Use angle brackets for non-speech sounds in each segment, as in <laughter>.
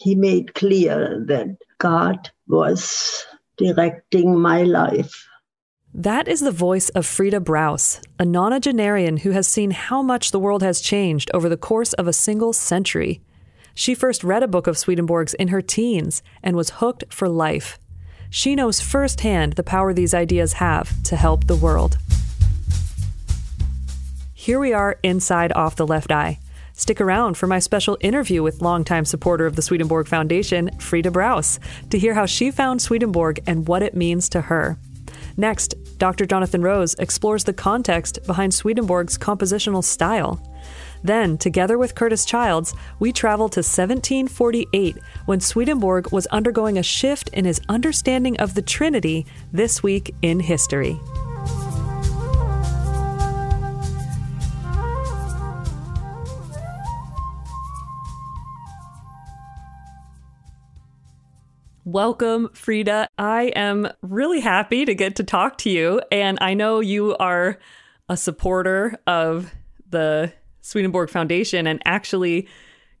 he made clear that God was directing my life. That is the voice of Frida Braus, a nonagenarian who has seen how much the world has changed over the course of a single century. She first read a book of Swedenborg's in her teens and was hooked for life. She knows firsthand the power these ideas have to help the world. Here we are inside Off the Left Eye. Stick around for my special interview with longtime supporter of the Swedenborg Foundation, Frida Braus, to hear how she found Swedenborg and what it means to her. Next, Dr. Jonathan Rose explores the context behind Swedenborg's compositional style. Then, together with Curtis Childs, we travel to 1748 when Swedenborg was undergoing a shift in his understanding of the Trinity this week in history. Welcome, Frida. I am really happy to get to talk to you. And I know you are a supporter of the Swedenborg Foundation. And actually,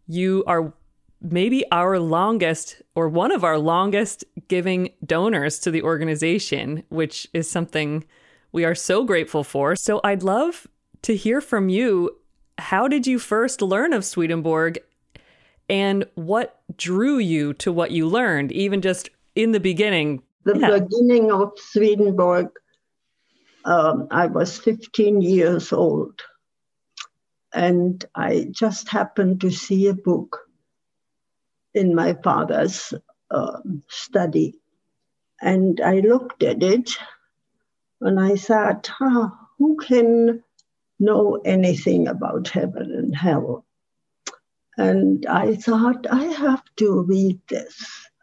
you are maybe our longest or one of our longest giving donors to the organization, which is something we are so grateful for. So I'd love to hear from you. How did you first learn of Swedenborg and what drew you to what you learned, even just in the beginning? The yeah. beginning of Swedenborg, um, I was 15 years old and I just happened to see a book in my father's uh, study. And I looked at it and I thought, huh, who can know anything about heaven and hell? And I thought, I have to read this.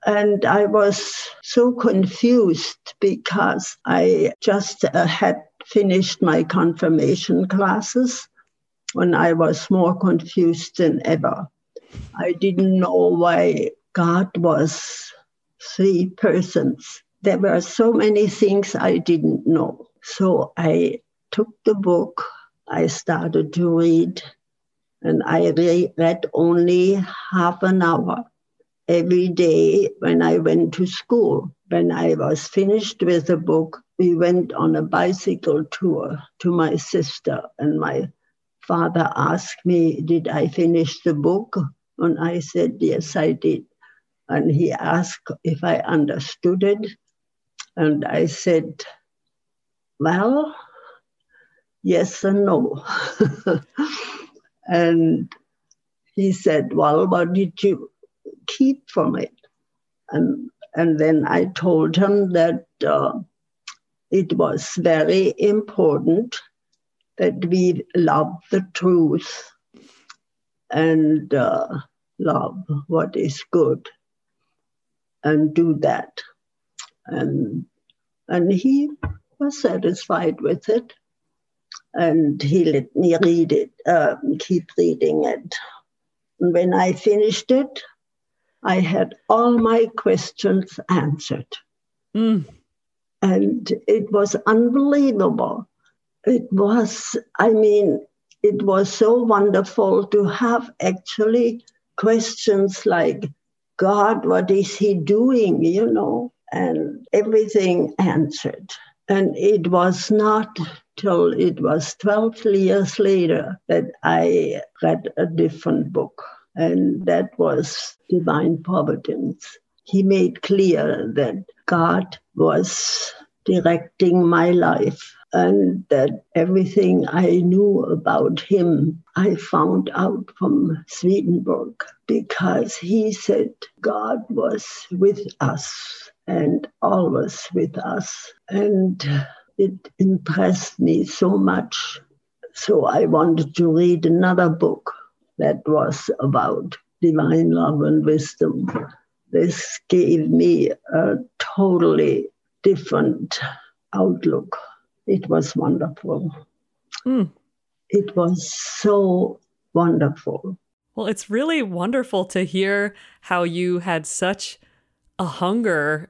And I was so confused because I just uh, had finished my confirmation classes when I was more confused than ever. I didn't know why God was three persons. There were so many things I didn't know. So I took the book, I started to read, and I re- read only half an hour every day when I went to school. When I was finished with the book, we went on a bicycle tour to my sister and my father asked me, Did I finish the book? And I said, Yes, I did. And he asked if I understood it. And I said, Well, yes and no. <laughs> and he said, Well, what did you keep from it? And, and then I told him that uh, it was very important that we love the truth and uh, love what is good and do that. And, and he was satisfied with it. And he let me read it, uh, keep reading it. And when I finished it, I had all my questions answered. Mm. And it was unbelievable it was, I mean, it was so wonderful to have actually questions like, God, what is he doing? You know, and everything answered. And it was not till it was 12 years later that I read a different book, and that was Divine Providence. He made clear that God was directing my life and that everything I knew about him, I found out from Swedenborg because he said God was with us and always with us. And it impressed me so much. So I wanted to read another book that was about divine love and wisdom. This gave me a totally different outlook it was wonderful. Mm. It was so wonderful. Well, it's really wonderful to hear how you had such a hunger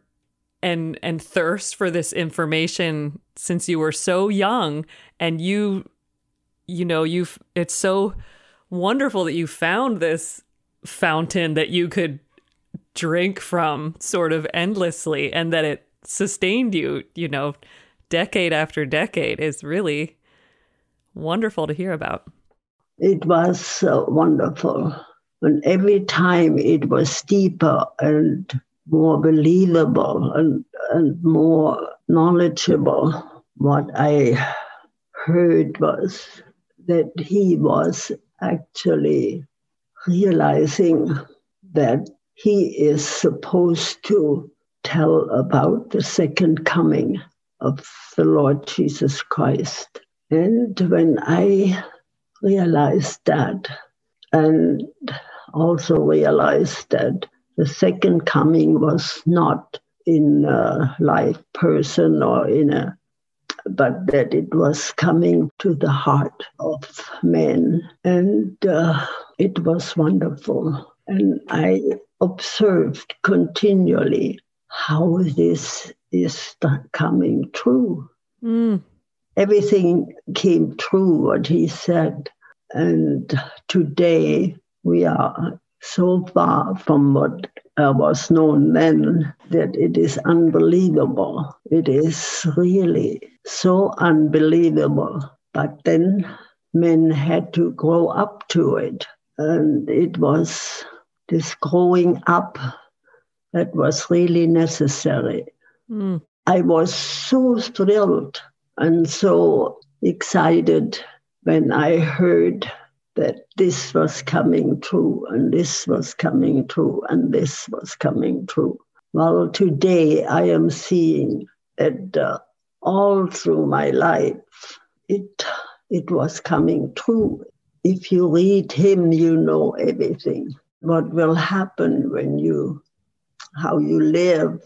and and thirst for this information since you were so young and you you know you've it's so wonderful that you found this fountain that you could drink from sort of endlessly and that it sustained you, you know, decade after decade is really wonderful to hear about. It was uh, wonderful. And every time it was deeper and more believable and, and more knowledgeable. What I heard was that he was actually realizing that he is supposed to tell about the second coming of the Lord Jesus Christ. And when I realized that, and also realized that the second coming was not in a live person or in a but that it was coming to the heart of men. And uh, it was wonderful. And i observed continually how this is coming true. Mm. everything came true what he said. And today we are so far from what uh, was known then that it is unbelievable. It is really so unbelievable. But then men had to grow up to it. And it was this growing up that was really necessary. Mm. I was so thrilled and so excited when I heard that this was coming true and this was coming true and this was coming true. Well, today I am seeing that uh, all through my life, it, it was coming true. If you read him, you know everything. What will happen when you, how you live,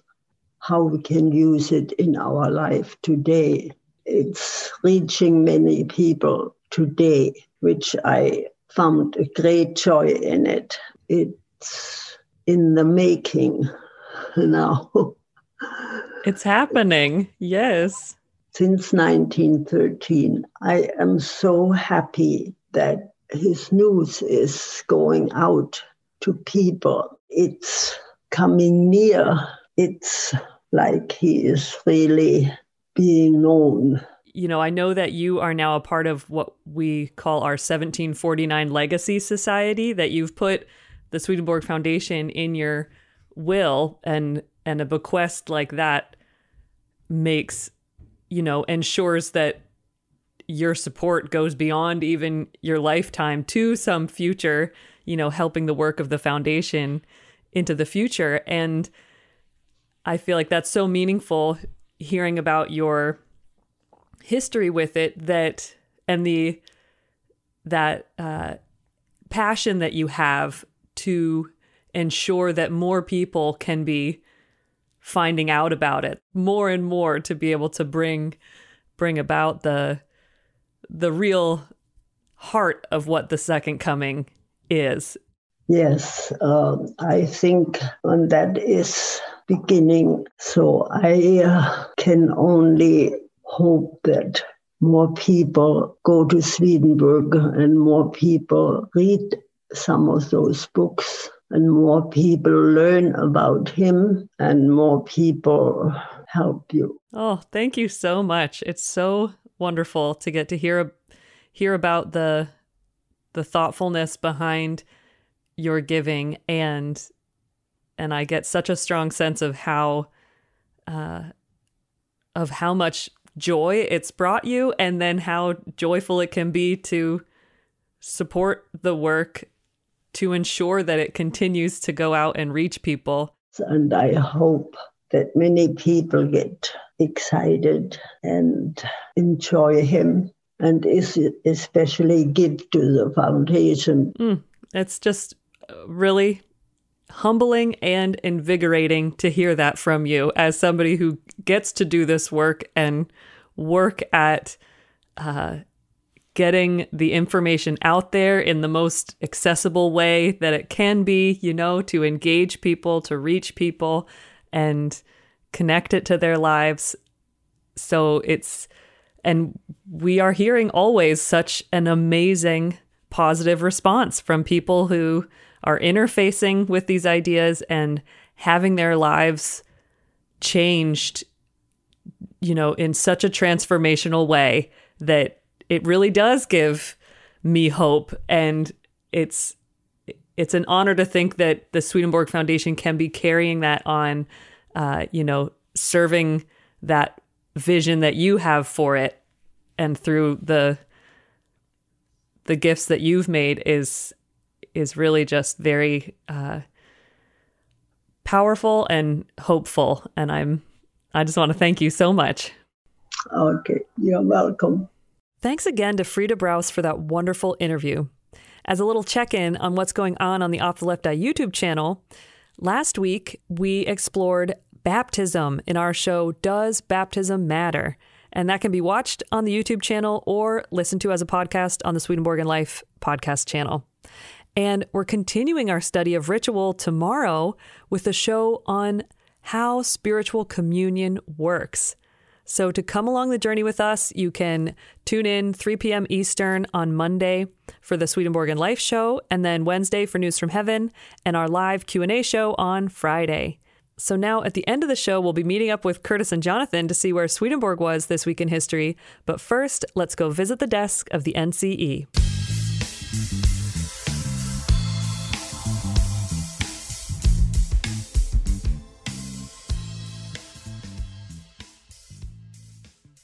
how we can use it in our life today. It's reaching many people today which I found a great joy in it. It's in the making <laughs> now. it's happening, yes. Since 1913, I am so happy that his news is going out to people. It's coming near. It's like he is really being known you know, I know that you are now a part of what we call our 1749 Legacy Society, that you've put the Swedenborg Foundation in your will and and a bequest like that makes you know ensures that your support goes beyond even your lifetime to some future you know helping the work of the foundation into the future. And i feel like that's so meaningful hearing about your history with it that and the that uh, passion that you have to ensure that more people can be finding out about it more and more to be able to bring bring about the the real heart of what the second coming is. Yes um, i think that is beginning. So i uh, can only hope that more people go to Swedenborg and more people read some of those books and more people learn about him and more people help you. Oh, thank you so much. It's so wonderful to get to hear hear about the the thoughtfulness behind your giving and and I get such a strong sense of how uh of how much joy it's brought you and then how joyful it can be to support the work to ensure that it continues to go out and reach people. And I hope that many people get excited and enjoy him and especially give to the foundation. Mm, it's just really humbling and invigorating to hear that from you as somebody who gets to do this work and work at uh, getting the information out there in the most accessible way that it can be, you know, to engage people, to reach people, and connect it to their lives. So it's, and we are hearing always such an amazing positive response from people who are interfacing with these ideas and having their lives changed, you know, in such a transformational way that it really does give me hope. And it's it's an honor to think that the Swedenborg Foundation can be carrying that on, uh, you know, serving that vision that you have for it, and through the the gifts that you've made is is really just very uh, powerful and hopeful. And I'm I just want to thank you so much. Okay, you're welcome. Thanks again to Frida Braus for that wonderful interview. As a little check in on what's going on on the Off the Left Eye YouTube channel, last week we explored baptism in our show Does Baptism Matter? And that can be watched on the YouTube channel or listened to as a podcast on the Swedenborg and Life podcast channel. And we're continuing our study of ritual tomorrow with a show on how spiritual communion works. So, to come along the journey with us, you can tune in 3 p.m. Eastern on Monday for the Swedenborg and Life show, and then Wednesday for News from Heaven, and our live Q&A show on Friday. So now at the end of the show, we'll be meeting up with Curtis and Jonathan to see where Swedenborg was this week in history. But first, let's go visit the desk of the NCE.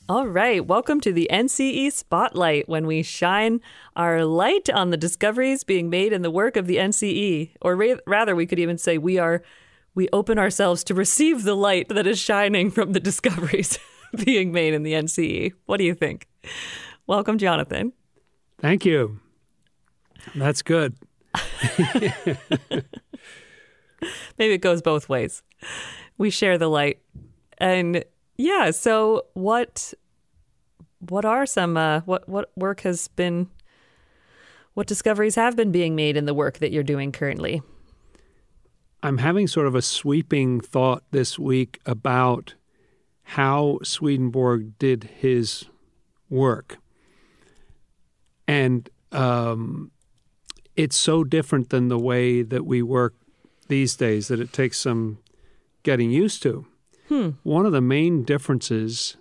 All right, welcome to the NCE Spotlight when we shine our light on the discoveries being made in the work of the NCE. Or ra- rather, we could even say we are we open ourselves to receive the light that is shining from the discoveries <laughs> being made in the NCE. What do you think? Welcome, Jonathan. Thank you. That's good. <laughs> Maybe it goes both ways. We share the light. And yeah. So what what are some uh, what what work has been what discoveries have been being made in the work that you're doing currently? I'm having sort of a sweeping thought this week about how Swedenborg did his work. And um, it's so different than the way that we work these days that it takes some getting used to. Hmm. One of the main differences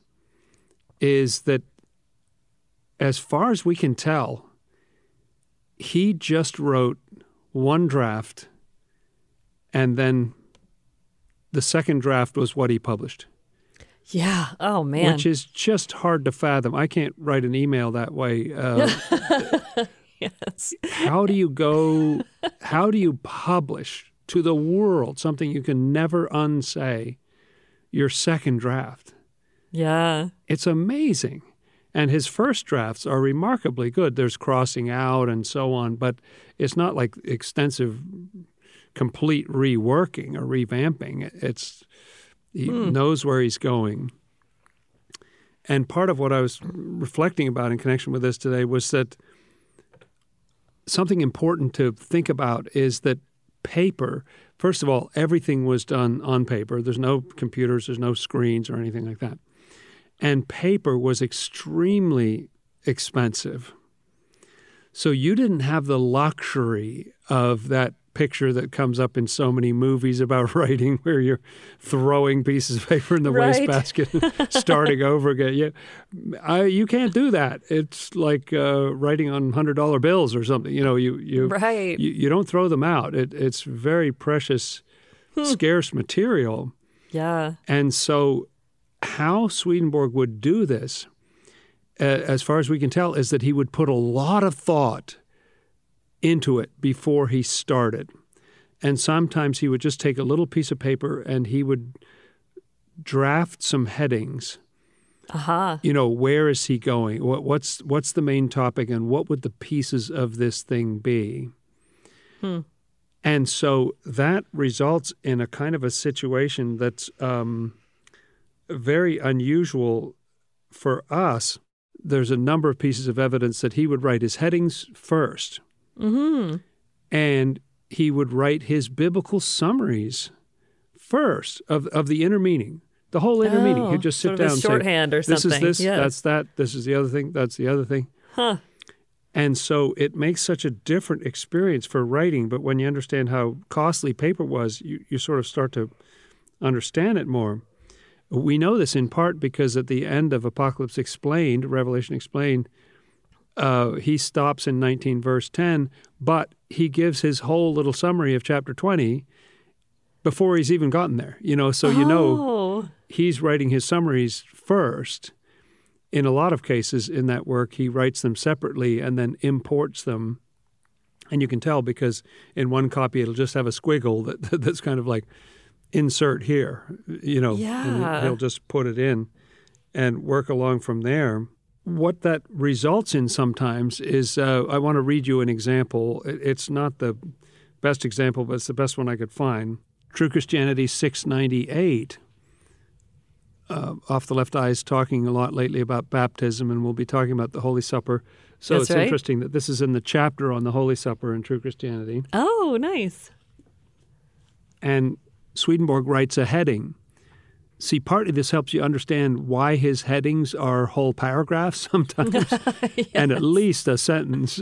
is that, as far as we can tell, he just wrote one draft and then the second draft was what he published. Yeah. Oh man. Which is just hard to fathom. I can't write an email that way. Uh, <laughs> yes. How do you go? How do you publish to the world something you can never unsay? Your second draft. Yeah. It's amazing. And his first drafts are remarkably good. There's crossing out and so on, but it's not like extensive, complete reworking or revamping. It's he hmm. knows where he's going. And part of what I was reflecting about in connection with this today was that something important to think about is that paper First of all, everything was done on paper. There's no computers, there's no screens or anything like that. And paper was extremely expensive. So you didn't have the luxury of that picture that comes up in so many movies about <laughs> writing where you're throwing pieces of paper in the right. wastebasket and <laughs> starting over again. You, I, you can't do that. It's like uh, writing on hundred dollar bills or something. You know, you you right. you, you don't throw them out. It, it's very precious, hmm. scarce material. Yeah. And so, how Swedenborg would do this, uh, as far as we can tell, is that he would put a lot of thought into it before he started. And sometimes he would just take a little piece of paper and he would draft some headings. Uh-huh. You know, where is he going? What, what's what's the main topic and what would the pieces of this thing be? Hmm. And so that results in a kind of a situation that's um, very unusual for us. There's a number of pieces of evidence that he would write his headings first Mm-hmm. And he would write his biblical summaries first of, of the inner meaning, the whole inner oh, meaning. He'd just sit sort down and shorthand say, or something. This is this, yes. that's that, this is the other thing, that's the other thing. Huh. And so it makes such a different experience for writing. But when you understand how costly paper was, you, you sort of start to understand it more. We know this in part because at the end of Apocalypse Explained, Revelation Explained, uh, he stops in 19 verse 10, but he gives his whole little summary of chapter 20 before he's even gotten there. You know, so you Oh. know he's writing his summaries first. In a lot of cases in that work, he writes them separately and then imports them. And you can tell because in one copy it'll just have a squiggle that <laughs> that's kind of like insert here, you know, Yeah. he'll just put it in and work along from there. What that results in sometimes is uh, I want to read you an example. It's not the best example, but it's the best one I could find. True Christianity 698. Uh, off the left eye is talking a lot lately about baptism, and we'll be talking about the Holy Supper. So That's it's right. interesting that this is in the chapter on the Holy Supper in True Christianity. Oh, nice. And Swedenborg writes a heading. See, partly this helps you understand why his headings are whole paragraphs <laughs> sometimes, <laughs> and at least a sentence.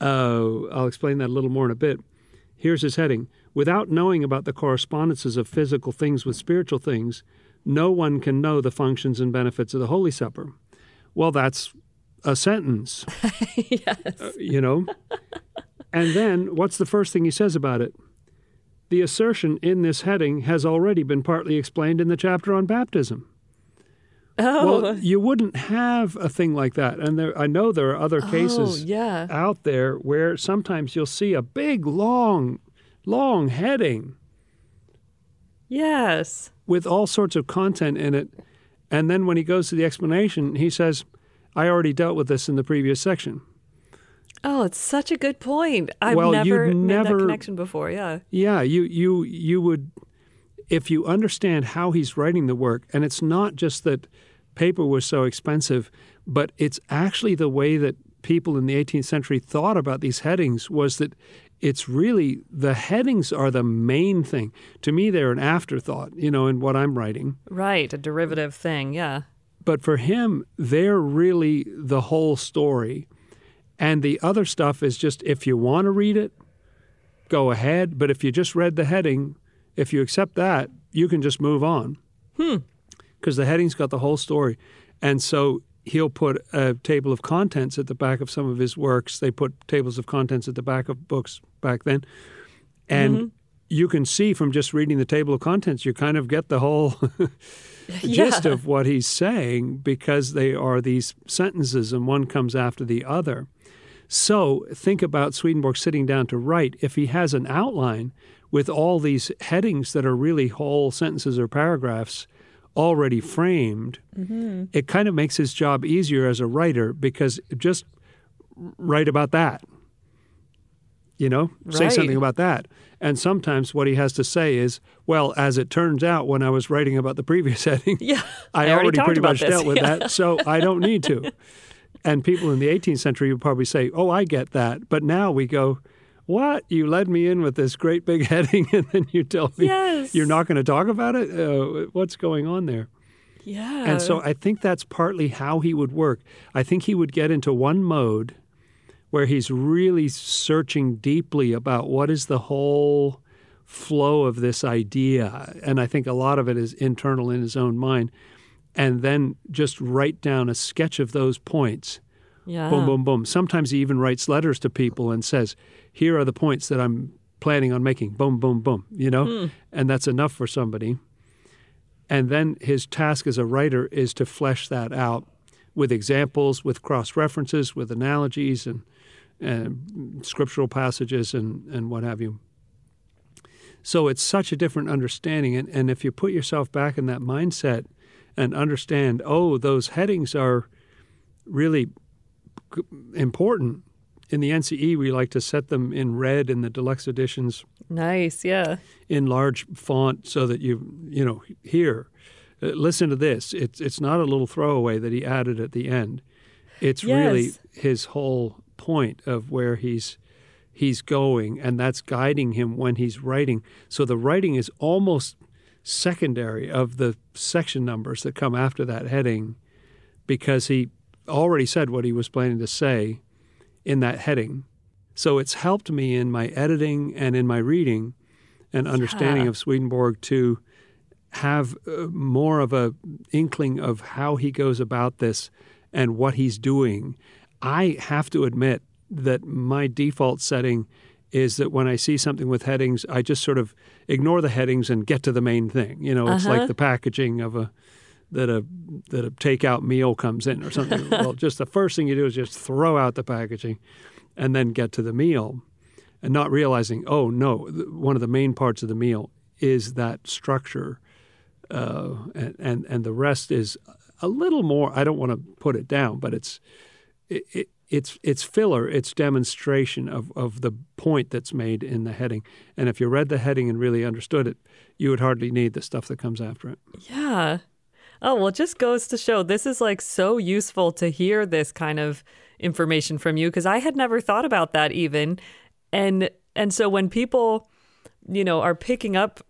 Uh, I'll explain that a little more in a bit. Here's his heading Without knowing about the correspondences of physical things with spiritual things, no one can know the functions and benefits of the Holy Supper. Well, that's a sentence, <laughs> yes. uh, you know? and then what's the first thing he says about it? The assertion in this heading has already been partly explained in the chapter on baptism. Oh, Well, you wouldn't have a thing like that. And there, I know there are other oh, cases Oh, yeah. out there where sometimes you'll see a big, long, long heading Yes. with all sorts of content in it. And then when he goes to the explanation, he says, I already dealt with this in the previous section. Oh, it's such a good point. I've Well, never made that connection before. Yeah. Yeah, you you you would if you understand how he's writing the work, and it's not just that paper was so expensive, but it's actually the way that people in the 18th century thought about these headings was that it's really the headings are the main thing. To me, they're an afterthought, you know, in what I'm writing. Right. A derivative thing. Yeah. But for him, they're really the whole story. And the other stuff is just if you want to read it, go ahead. But if you just read the heading, if you accept that, you can just move on. Hmm. Because the heading's got the whole story. And so he'll put a table of contents at the back of some of his works. They put tables of contents at the back of books back then. And Mm-hmm. you can see from just reading the table of contents, you kind of get the whole <laughs> <laughs> gist Yeah. of what he's saying because they are these sentences and one comes after the other. So think about Swedenborg sitting down to write. If he has an outline with all these headings that are really whole sentences or paragraphs already framed, Mm-hmm. it kind of makes his job easier as a writer because just write about that. You know, say something about that. And sometimes what he has to say is, well, as it turns out, when I was writing about the previous <laughs> heading, Yeah. I, I already already, pretty much this. dealt with <laughs> Yeah. that, so I don't need to. And people in the 18th century would probably say, "Oh, I get that," but now we go, "What? You led me in with this great big <laughs> heading, and then you tell me Yes. you're not going to talk about it? Uh, what's going on there?" Yeah. And so I think that's partly how he would work. I think he would get into one mode where he's really searching deeply about what is the whole flow of this idea. And I think a lot of it is internal in his own mind. And then just write down a sketch of those points. yeah. Boom, boom, boom. Sometimes he even writes letters to people and says, Here are the points that I'm planning on making. Boom, boom, boom. You know? Hmm. And that's enough for somebody. And then his task as a writer is to flesh that out with examples, with cross references, with analogies, and, and scriptural passages, and, and what have you. So it's such a different understanding. And, and if you put yourself back in that mindset and understand, oh, those headings are really important. In the NCE, we like to set them in red in the deluxe editions Nice. Yeah. in large font so that you you know here uh, listen to this it's it's not a little throwaway that he added at the end it's really his whole point of where he's he's going and that's guiding him when he's writing so the writing is almost secondary of the section numbers that come after that heading because he already said what he was planning to say in that heading. So it's helped me in my editing and in my reading and understanding Yeah. of Swedenborg to have uh, more of a inkling of how he goes about this and what he's doing. I have to admit that my default setting is that when I see something with headings, I just sort of ignore the headings and get to the main thing. You know, it's Uh-huh. like the packaging of a that a that a takeout meal comes in or something. <laughs> well, just the first thing you do is just throw out the packaging and then get to the meal and not realizing, oh no, one of the main parts of the meal is that structure, uh, and, and and the rest is a little more. I don't want to put it down, but it's it, it, it's it's filler. It's demonstration of of the point that's made in the heading. And if you read the heading and really understood it, you would hardly need the stuff that comes after it. Yeah. Oh, well, just goes to show this is like so useful to hear this kind of information from you because I had never thought about that even. And and so when people, you know, are picking up,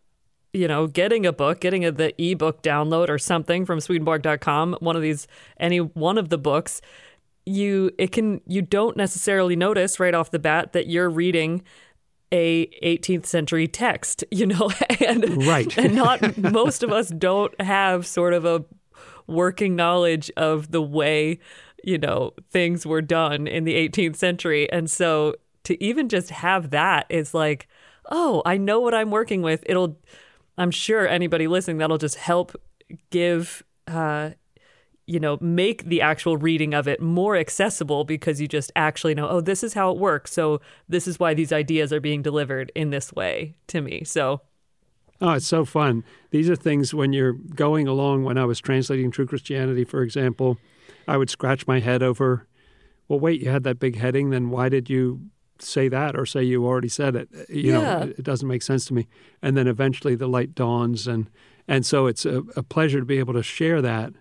you know, getting a book, getting a, the ebook download or something from swedenborg.com, one of these any one of the books, you it can you don't necessarily notice right off the bat that you're reading a 18th century text, <laughs> you know, and Right. and not <laughs> most of us don't have sort of a working knowledge of the way, you know, things were done in the 18th century. And so to even just have that is like, oh, I know what I'm working with. It'll I'm sure anybody listening that'll just help give uh you know, make the actual reading of it more accessible because you just actually know, oh, this is how it works. So this is why these ideas are being delivered in this way to me. So Oh, it's so fun. These are things when you're going along. When I was translating True Christianity, for example, I would scratch my head over, well, wait, you had that big heading, then why did you say that or say you already said it? You Yeah. know, it doesn't make sense to me. And then eventually the light dawns, and and so it's a, a pleasure to be able to share that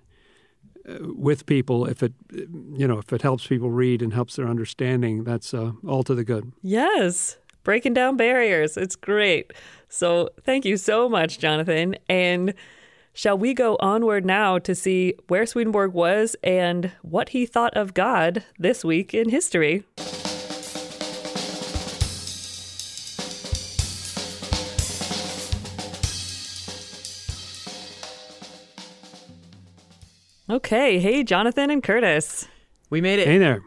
with people. If it, you know, if it helps people read and helps their understanding, that's uh, all to the good. Yes, breaking down barriers. It's great. So thank you so much, Jonathan. And shall we go onward now to see where Swedenborg was and what he thought of God this week in history? Okay. Hey, Jonathan and Curtis. We made it. Hey there.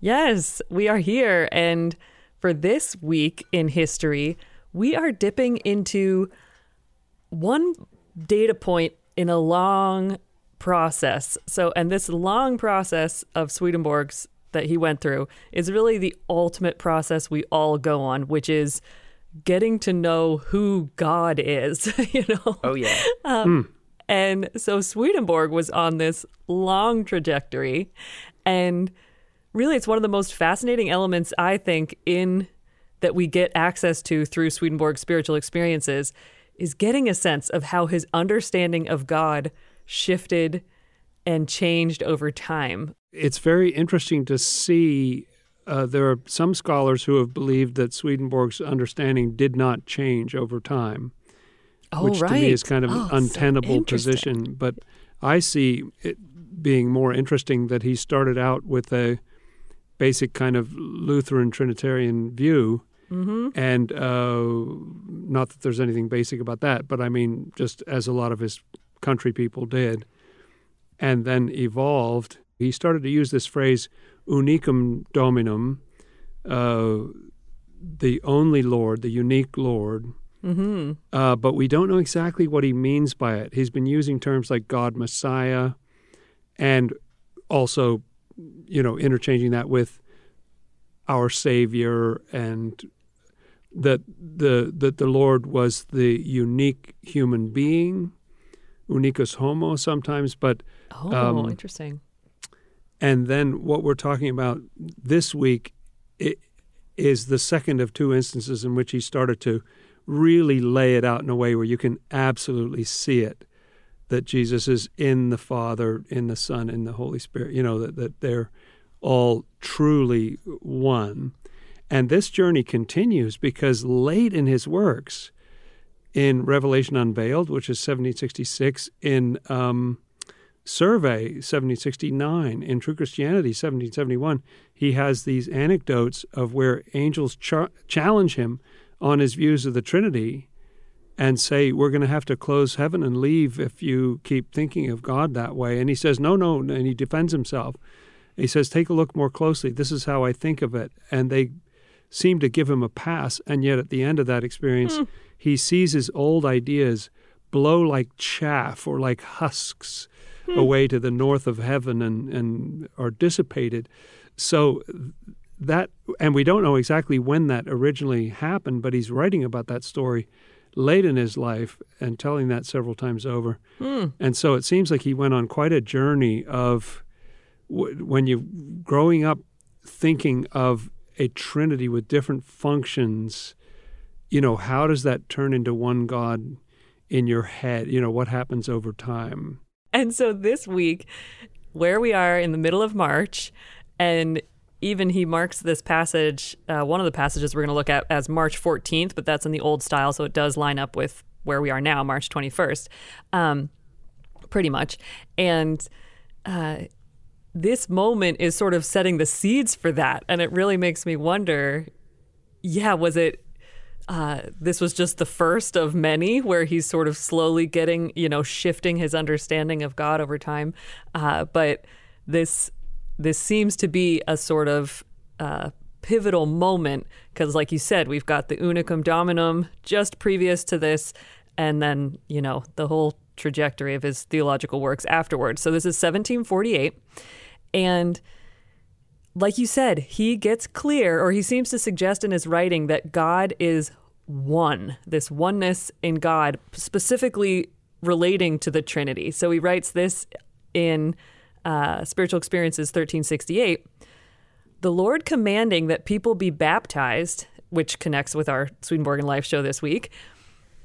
Yes, we are here. And for this week in history, we are dipping into one data point in a long process. So, and this long process of Swedenborg's that he went through is really the ultimate process we all go on, which is getting to know who God is, <laughs> you know? Oh yeah. Um, hmm. And so Swedenborg was on this long trajectory. And really, it's one of the most fascinating elements, I think, in that we get access to through Swedenborg's spiritual experiences is getting a sense of how his understanding of God shifted and changed over time. It's very interesting to see. Uh, there are some scholars who have believed that Swedenborg's understanding did not change over time. Oh, which right. to me is kind of Oh, an untenable interesting. position. But I see it being more interesting that he started out with a basic kind of Lutheran Trinitarian view. Mm-hmm. And uh, not that there's anything basic about that, but I mean, just as a lot of his country people did, and then evolved. He started to use this phrase unicum dominum, uh, the only Lord, the unique Lord, Mm-hmm. uh, but we don't know exactly what he means by it. He's been using terms like God Messiah and also, you know, interchanging that with our Savior and that the that the Lord was the unique human being, unicus homo sometimes, but Oh, Um, interesting. and then what we're talking about this week is the second of two instances in which he started to really lay it out in a way where you can absolutely see it that Jesus is in the Father, in the Son, in the Holy Spirit, you know, that, that they're all truly one. And this journey continues because late in his works, in Revelation Unveiled, which is 1766, in um, Survey 1769, in True Christianity 1771, he has these anecdotes of where angels challenge him on his views of the Trinity and say, We're going to have to close heaven and leave if you keep thinking of God that way. And he says, No, no. And he defends himself. He says, Take a look more closely. This is how I think of it. And they seem to give him a pass. And yet, at the end of that experience, mm. he sees his old ideas blow like chaff or like husks mm. away to the north of heaven and, and are dissipated. So that, and we don't know exactly when that originally happened, but he's writing about that story late in his life and telling that several times over. Mm. And so it seems like he went on quite a journey of when you growing up thinking of a trinity with different functions, you know, how does that turn into one God in your head? You know, what happens over time? And so this week, where we are in the middle of March, and even he marks this passage, uh, one of the passages we're going to look at as March 14th, but that's in the old style, so it does line up with where we are now, March 21st, um, pretty much. And uh, this moment is sort of setting the seeds for that. And it really makes me wonder yeah, was it uh, this was just the first of many where he's sort of slowly getting, you know, shifting his understanding of God over time. Uh, but this this seems to be a sort of uh, pivotal moment because, like you said, we've got the unicum dominum just previous to this, and then you know the whole trajectory of his theological works afterwards. So this is 1748, and like you said, he gets clear, or he seems to suggest in his writing that God is one, this oneness in God, specifically relating to the Trinity. So he writes this in uh, Spiritual Experiences 1368. The Lord commanding that people be baptized, which connects with our Swedenborg and Life show this week,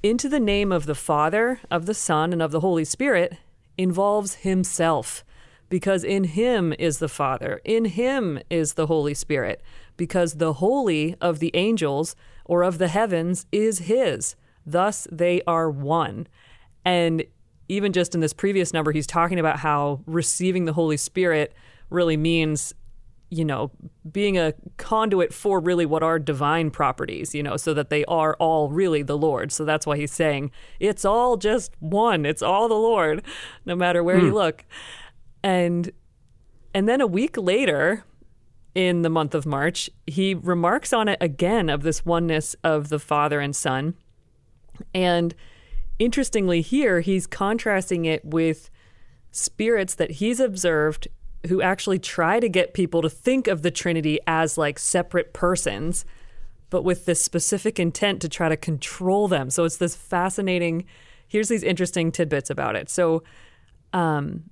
into the name of the Father, of the Son, and of the Holy Spirit involves Himself because in him is the Father, in him is the Holy Spirit, because the holy of the angels or of the heavens is his. Thus they are one. And even just in this previous number, he's talking about how receiving the Holy Spirit really means, you know, being a conduit for really what are divine properties, you know, so that they are all really the Lord. So that's why he's saying it's all just one, it's all the Lord, no matter where you hmm. look and and then a week later in the month of March, he remarks on it again of this oneness of the Father and Son. And interestingly, here he's contrasting it with spirits that he's observed who actually try to get people to think of the Trinity as like separate persons, but with this specific intent to try to control them. So it's this fascinating. Here's these interesting tidbits about it. So, um,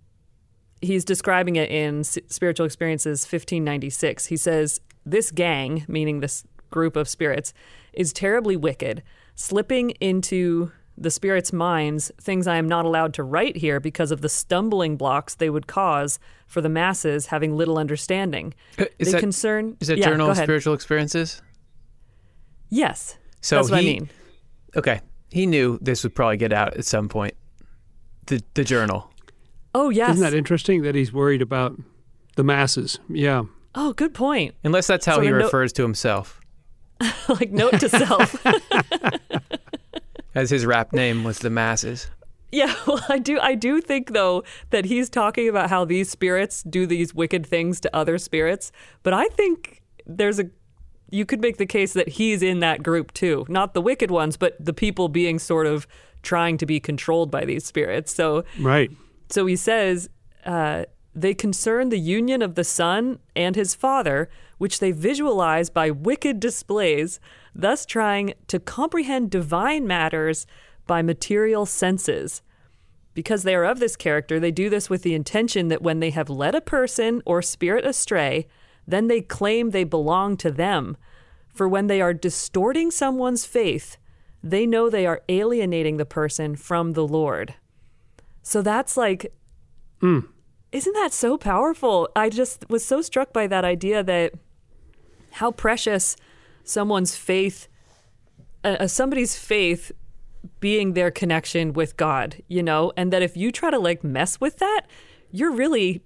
he's describing it in Spiritual Experiences 1596. He says, This gang, meaning this group of spirits, is terribly wicked, slipping into the spirits' minds things I am not allowed to write here because of the stumbling blocks they would cause for the masses having little understanding. Uh, is they that, concern. Is that yeah, Journal of Spiritual Experiences? Yes. So that's he, what I mean. Okay. He knew this would probably get out at some point. The the journal. Oh, yes. Isn't that interesting that he's worried about the masses? Yeah. Oh, good point. Unless that's how so he refers to himself. <laughs> like note to self. <laughs> As his rap name was the masses. Yeah, <laughs> well, I do. I do think though that he's talking about how these spirits do these wicked things to other spirits, but I think there's a. You could make the case that he's in that group too, not the wicked ones, but the people being sort of trying to be controlled by these spirits. So right. So he says, uh, they concern the union of the Son and his Father, which they visualize by wicked displays, thus trying to comprehend divine matters by material senses. Because they are of this character, they do this with the intention that when they have led a person or spirit astray, then they claim they belong to them. For when they are distorting someone's faith, they know they are alienating the person from the Lord. So that's like, mm. Isn't that so powerful? I just was so struck by that idea that how precious someone's faith, uh, somebody's faith being their connection with God, you know, and that if you try to like mess with that, you're really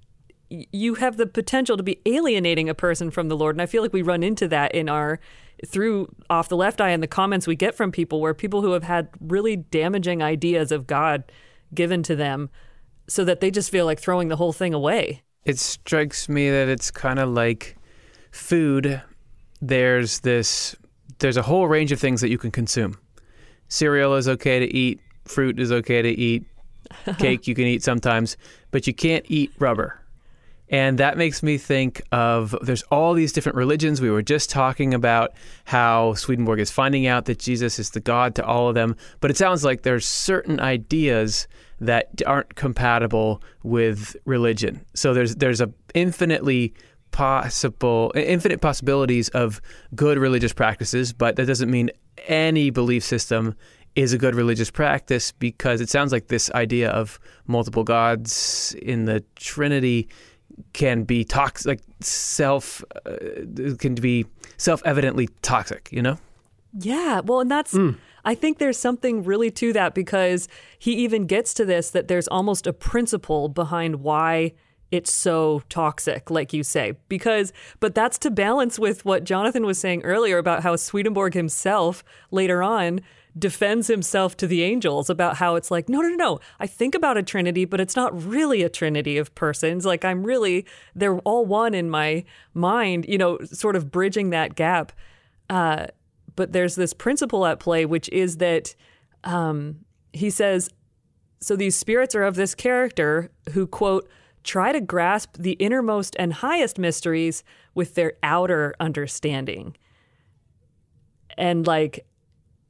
you have the potential to be alienating a person from the Lord. And I feel like we run into that in our through off the left eye and the comments we get from people where people who have had really damaging ideas of God given to them so that they just feel like throwing the whole thing away. It strikes me that it's kind of like food. There's this there's a whole range of things that you can consume. Cereal is okay to eat, fruit is okay to eat, <laughs> cake you can eat sometimes, but you can't eat rubber and that makes me think of there's all these different religions. We were just talking about how Swedenborg is finding out that Jesus is the God to all of them. But it sounds like there's certain ideas that aren't compatible with religion. So there's there's a infinitely possible infinite possibilities of good religious practices, but that doesn't mean any belief system is a good religious practice because it sounds like this idea of multiple gods in the Trinity can be toxic, like self, uh, can be self evidently toxic, you know? Yeah. Well, and that's, mm. I think there's something really to that because he even gets to this that there's almost a principle behind why it's so toxic, like you say. Because, but that's to balance with what Jonathan was saying earlier about how Swedenborg himself later on defends himself to the angels about how it's like, no, no, no, no. I think about a trinity, but it's not really a trinity of persons. Like, I'm really, they're all one in my mind, you know, sort of bridging that gap. Uh, but there's this principle at play, which is that um, he says, so these spirits are of this character who, quote, try to grasp the innermost and highest mysteries with their outer understanding. And like,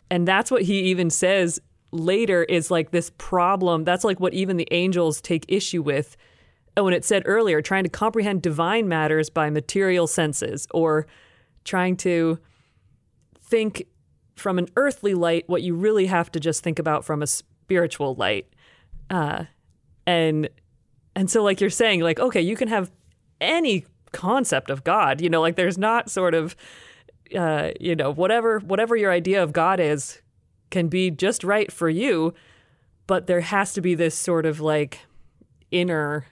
and that's what he even says later is like this problem. That's like what even the angels take issue with. Oh, And it said earlier, trying to comprehend divine matters by material senses or trying to think from an earthly light what you really have to just think about from a spiritual light. Uh, and and so like you're saying like okay, you can have any concept of God, you know, like there's not sort of uh, you know, whatever whatever your idea of God is can be just right for you, but there has to be this sort of like inner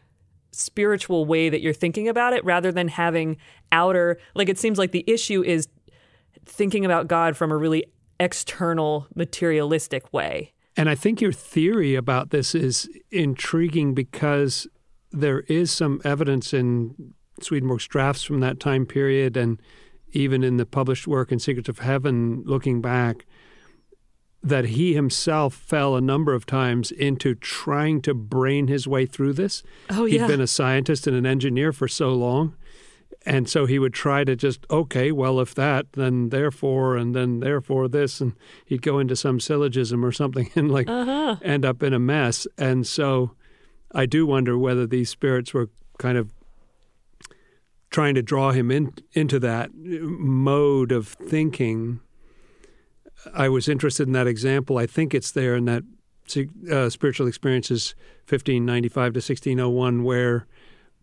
spiritual way that you're thinking about it rather than having outer like it seems like the issue is thinking about God from a really external materialistic way. And I think your theory about this is intriguing because there is some evidence in Swedenborg's drafts from that time period and even in the published work in Secrets of Heaven, looking back, that he himself fell a number of times into trying to brain his way through this. Oh, yeah. He'd been a scientist and an engineer for so long. And so he would try to just, okay, well, if that, then therefore, and then therefore this. And he'd go into some syllogism or something <laughs> and like uh-huh. end up in a mess. And so I do wonder whether these spirits were kind of trying to draw him in, into that mode of thinking. I was interested in that example. I think it's there in that uh, spiritual experiences 1595 to 1601, where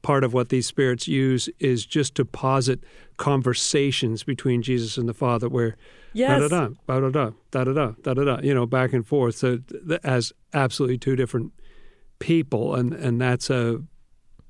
part of what these spirits use is just to posit conversations between Jesus and the Father, where yes. da da da da da da da da da da you know back and forth, so as absolutely two different people, and and that's a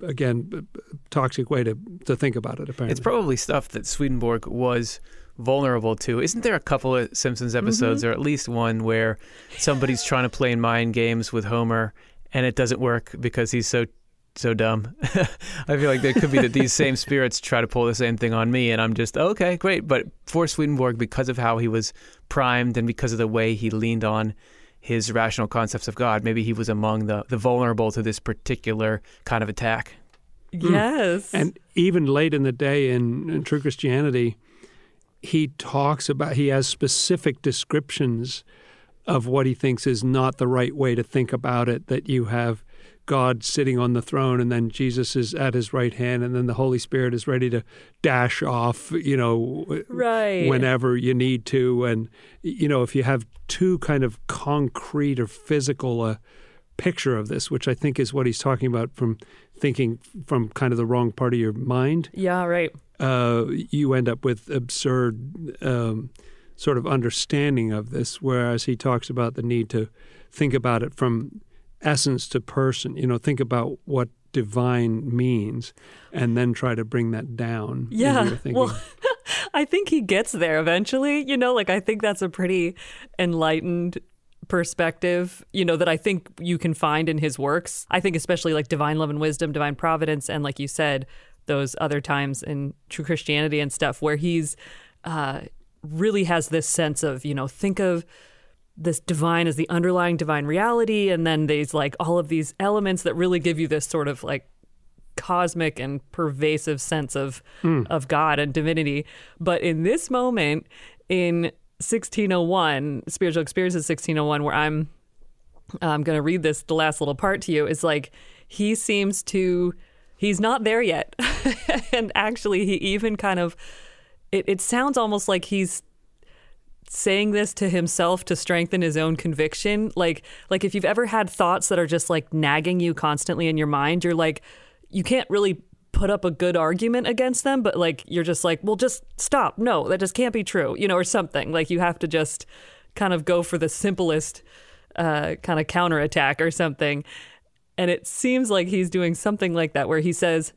again, toxic way to, to think about it, apparently. It's probably stuff that Swedenborg was vulnerable to. Isn't there a couple of Simpsons episodes, mm-hmm. or at least one, where somebody's trying to play mind games with Homer and it doesn't work because he's so so dumb. <laughs> I feel like there could be that these same spirits try to pull the same thing on me, and I'm just okay, great. But for Swedenborg, because of how he was primed and because of the way he leaned on his rational concepts of God. Maybe he was among the, the vulnerable to this particular kind of attack. Hmm. Yes. Mm. And even late in the day in, in True Christianity, he talks about, he has specific descriptions of what he thinks is not the right way to think about it, that you have God sitting on the throne, and then Jesus is at his right hand, and then the Holy Spirit is ready to dash off, you know, right. whenever you need to. And, you know, if you have too kind of concrete or physical a picture of this, which I think is what he's talking about from thinking from kind of the wrong part of your mind. Yeah, right. Uh, you end up with absurd um, sort of understanding of this, whereas he talks about the need to think about it from essence to person. You know, think about what divine means, and then try to bring that down. Yeah. <laughs> Well, <laughs> I think he gets there eventually. You know, like I think that's a pretty enlightened perspective, you know, that I think you can find in his works. I think especially like Divine Love and Wisdom, Divine Providence, and like you said, those other times in True Christianity and stuff where he's uh, really has this sense of, you know, think of this divine as the underlying divine reality and then there's like all of these elements that really give you this sort of like cosmic and pervasive sense of hmm. of God and divinity. But in this moment in 1601, spiritual experiences 1601, where I'm I'm going to read this the last little part to you is like he seems to he's not there yet, <laughs> and actually he even kind of it, it sounds almost like he's saying this to himself to strengthen his own conviction like like if you've ever had thoughts that are just like nagging you constantly in your mind you're like you can't really put up a good argument against them but like you're just like well just stop. No that just can't be true you know or something. Like you have to just kind of go for the simplest uh, kind of counterattack or something. And it seems like he's doing something like that where he says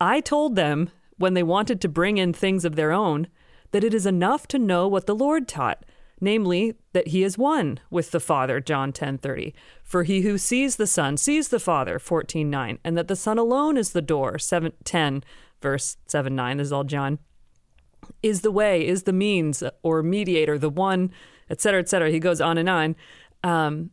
I told them when they wanted to bring in things of their own that it is enough to know what the Lord taught, namely that he is one with the Father, John 10:30. For he who sees the Son sees the Father, 14:9, and that the Son alone is the door, 7 10 verse 7 9. This is all John. Is the way, is the means or mediator, the one, etc., cetera, et cetera. He goes on and on. Um,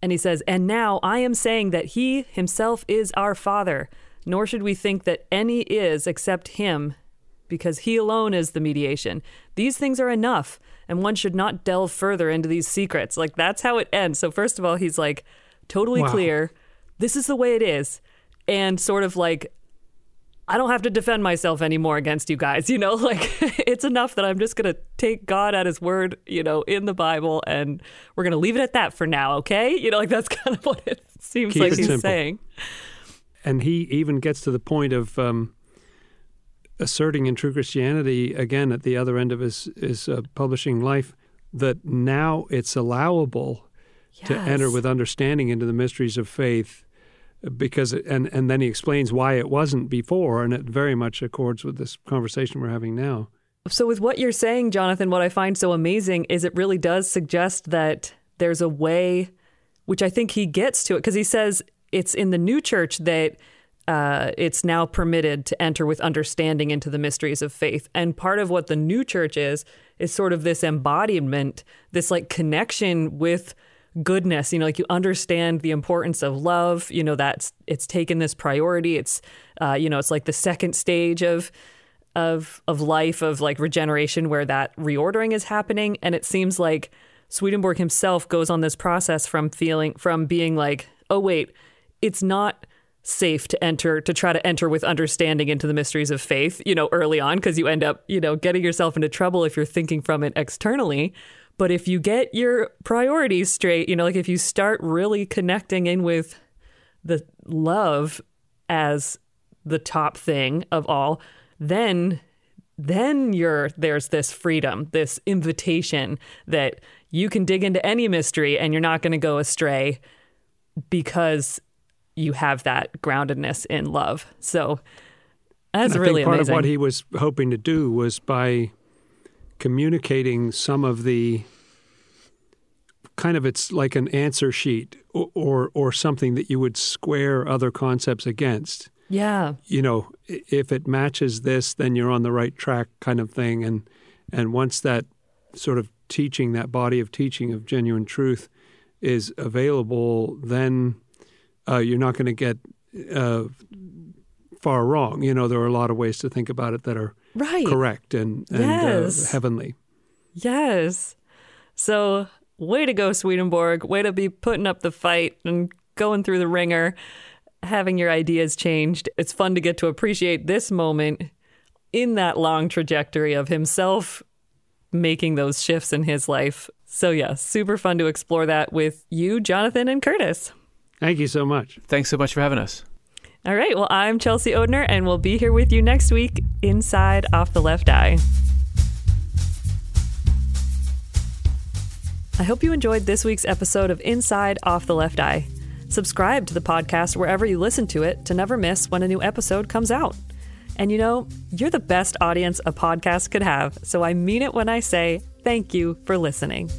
and he says, And now I am saying that he himself is our Father, nor should we think that any is except him, because he alone is the mediation. These things are enough, and one should not delve further into these secrets. Like, that's how it ends. So, first of all, he's like, totally Wow. clear. This is the way it is. And sort of like, I don't have to defend myself anymore against you guys. <laughs> You know, like <laughs> it's enough that I'm just going to take God at his word, you know, in the Bible and we're going to leave it at that for now, okay? You know, like that's <laughs> kind of what it seems Keep like it he's simple. saying. and he even gets to the point of um, asserting in True Christianity again at the other end of his his uh, publishing life that now it's allowable to enter with understanding into the mysteries of faith because it, and and then he explains why it wasn't before and it very much accords with this conversation we're having now. So, with what you're saying, Jonathan, what I find so amazing is it really does suggest that there's a way, which I think he gets to it, because he says it's in the new church that uh, it's now permitted to enter with understanding into the mysteries of faith. And part of what the new church is, is sort of this embodiment, this like connection with goodness. You know like you understand the importance of love. You know that's it's taken this priority. It's uh, you know it's like the second stage of of of life of like regeneration where that reordering is happening. And it seems like Swedenborg himself goes on this process from feeling from being like oh wait it's not safe to enter to try to enter with understanding into the mysteries of faith you know early on because you end up you know getting yourself into trouble if you're thinking from it externally. But if you get your priorities straight you know like if you start really connecting in with the love as the top thing of all then then you're there's this freedom this invitation that you can dig into any mystery and you're not going to go astray because you have that groundedness in love so that's I really think part amazing of what he was hoping to do was by communicating some of the kind of it's like an answer sheet or, or or something that you would square other concepts against. yeah You know, if it matches this, then you're on the right track, kind of thing. And and once that sort of teaching, that body of teaching of genuine truth, is available, then uh, you're not going to get uh, far wrong. You know, there are a lot of ways to think about it that are right correct and, and Yes. uh, heavenly. Yes. So, way to go, Swedenborg. Way to be putting up the fight and going through the wringer, having your ideas changed. It's fun to get to appreciate this moment in that long trajectory of himself making those shifts in his life. So, yeah, super fun to explore that with you, Jonathan, and Curtis. Thank you so much. Thanks so much for having us. All right. Well, I'm Chelsea Odhner, and we'll be here with you next week inside Off the Left Eye. I hope you enjoyed this week's episode of Inside Off the Left Eye. Subscribe to the podcast wherever you listen to it to never miss when a new episode comes out. And you know, you're the best audience a podcast could have, so I mean it when I say thank you for listening.